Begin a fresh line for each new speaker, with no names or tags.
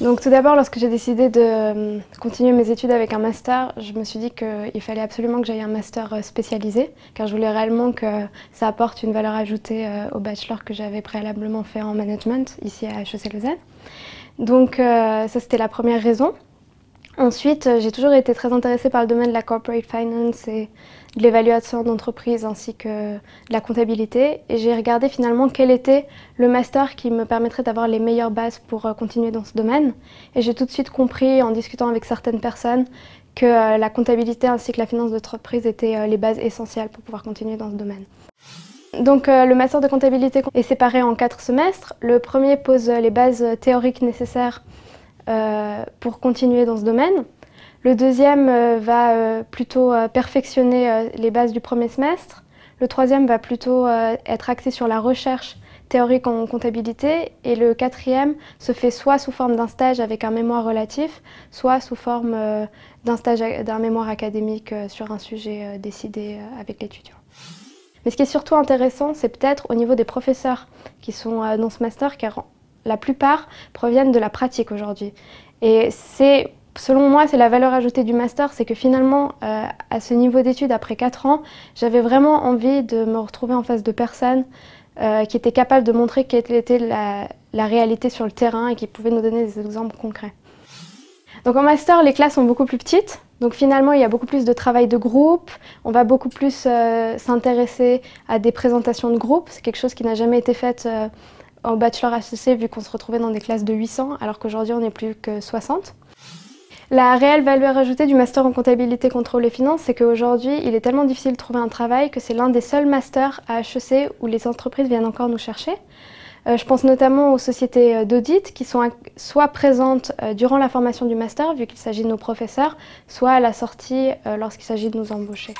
Donc tout d'abord, lorsque j'ai décidé de euh, continuer mes études avec un master, je me suis dit qu'il fallait absolument que j'aille un master euh, spécialisé, car je voulais réellement que ça apporte une valeur ajoutée euh, au bachelor que j'avais préalablement fait en management ici à HEC Lausanne. Donc ça c'était la première raison. Ensuite, j'ai toujours été très intéressée par le domaine de la corporate finance et de l'évaluation d'entreprise ainsi que de la comptabilité. Et j'ai regardé finalement quel était le master qui me permettrait d'avoir les meilleures bases pour euh, continuer dans ce domaine. Et j'ai tout de suite compris en discutant avec certaines personnes que euh, la comptabilité ainsi que la finance d'entreprise étaient euh, les bases essentielles pour pouvoir continuer dans ce domaine. Donc le master de comptabilité est séparé en quatre semestres. Le premier pose les bases théoriques nécessaires pour continuer dans ce domaine. Le deuxième euh, va euh, plutôt euh, perfectionner les bases du premier semestre. Le troisième va plutôt être axé sur la recherche théorique en comptabilité. Et le quatrième se fait soit sous forme d'un stage avec un mémoire relatif, soit sous forme d'un stage d'un mémoire académique sur un sujet décidé avec l'étudiant. Mais ce qui est surtout intéressant, c'est peut-être au niveau des professeurs qui sont dans ce master, car la plupart proviennent de la pratique aujourd'hui. Et c'est selon moi, c'est la valeur ajoutée du master, c'est que finalement, euh, à ce niveau d'études, après 4 ans, j'avais vraiment envie de me retrouver en face de personnes euh, qui étaient capables de montrer quelle était la, réalité sur le terrain et qui pouvaient nous donner des exemples concrets. Donc en master, les classes sont beaucoup plus petites. Donc finalement, il y a beaucoup plus de travail de groupe. On va beaucoup plus euh, s'intéresser à des présentations de groupe. C'est quelque chose qui n'a jamais été fait en bachelor HEC vu qu'on se retrouvait dans des classes de 800 alors qu'aujourd'hui on n'est plus que 60. La réelle valeur ajoutée du master en comptabilité, contrôle et finances, c'est qu'aujourd'hui, il est tellement difficile de trouver un travail que c'est l'un des seuls masters à HEC où les entreprises viennent encore nous chercher. Euh, je pense notamment aux sociétés euh, d'audit qui sont soit présentes euh, durant la formation du master, vu qu'il s'agit de nos professeurs, soit à la sortie lorsqu'il s'agit de nous embaucher.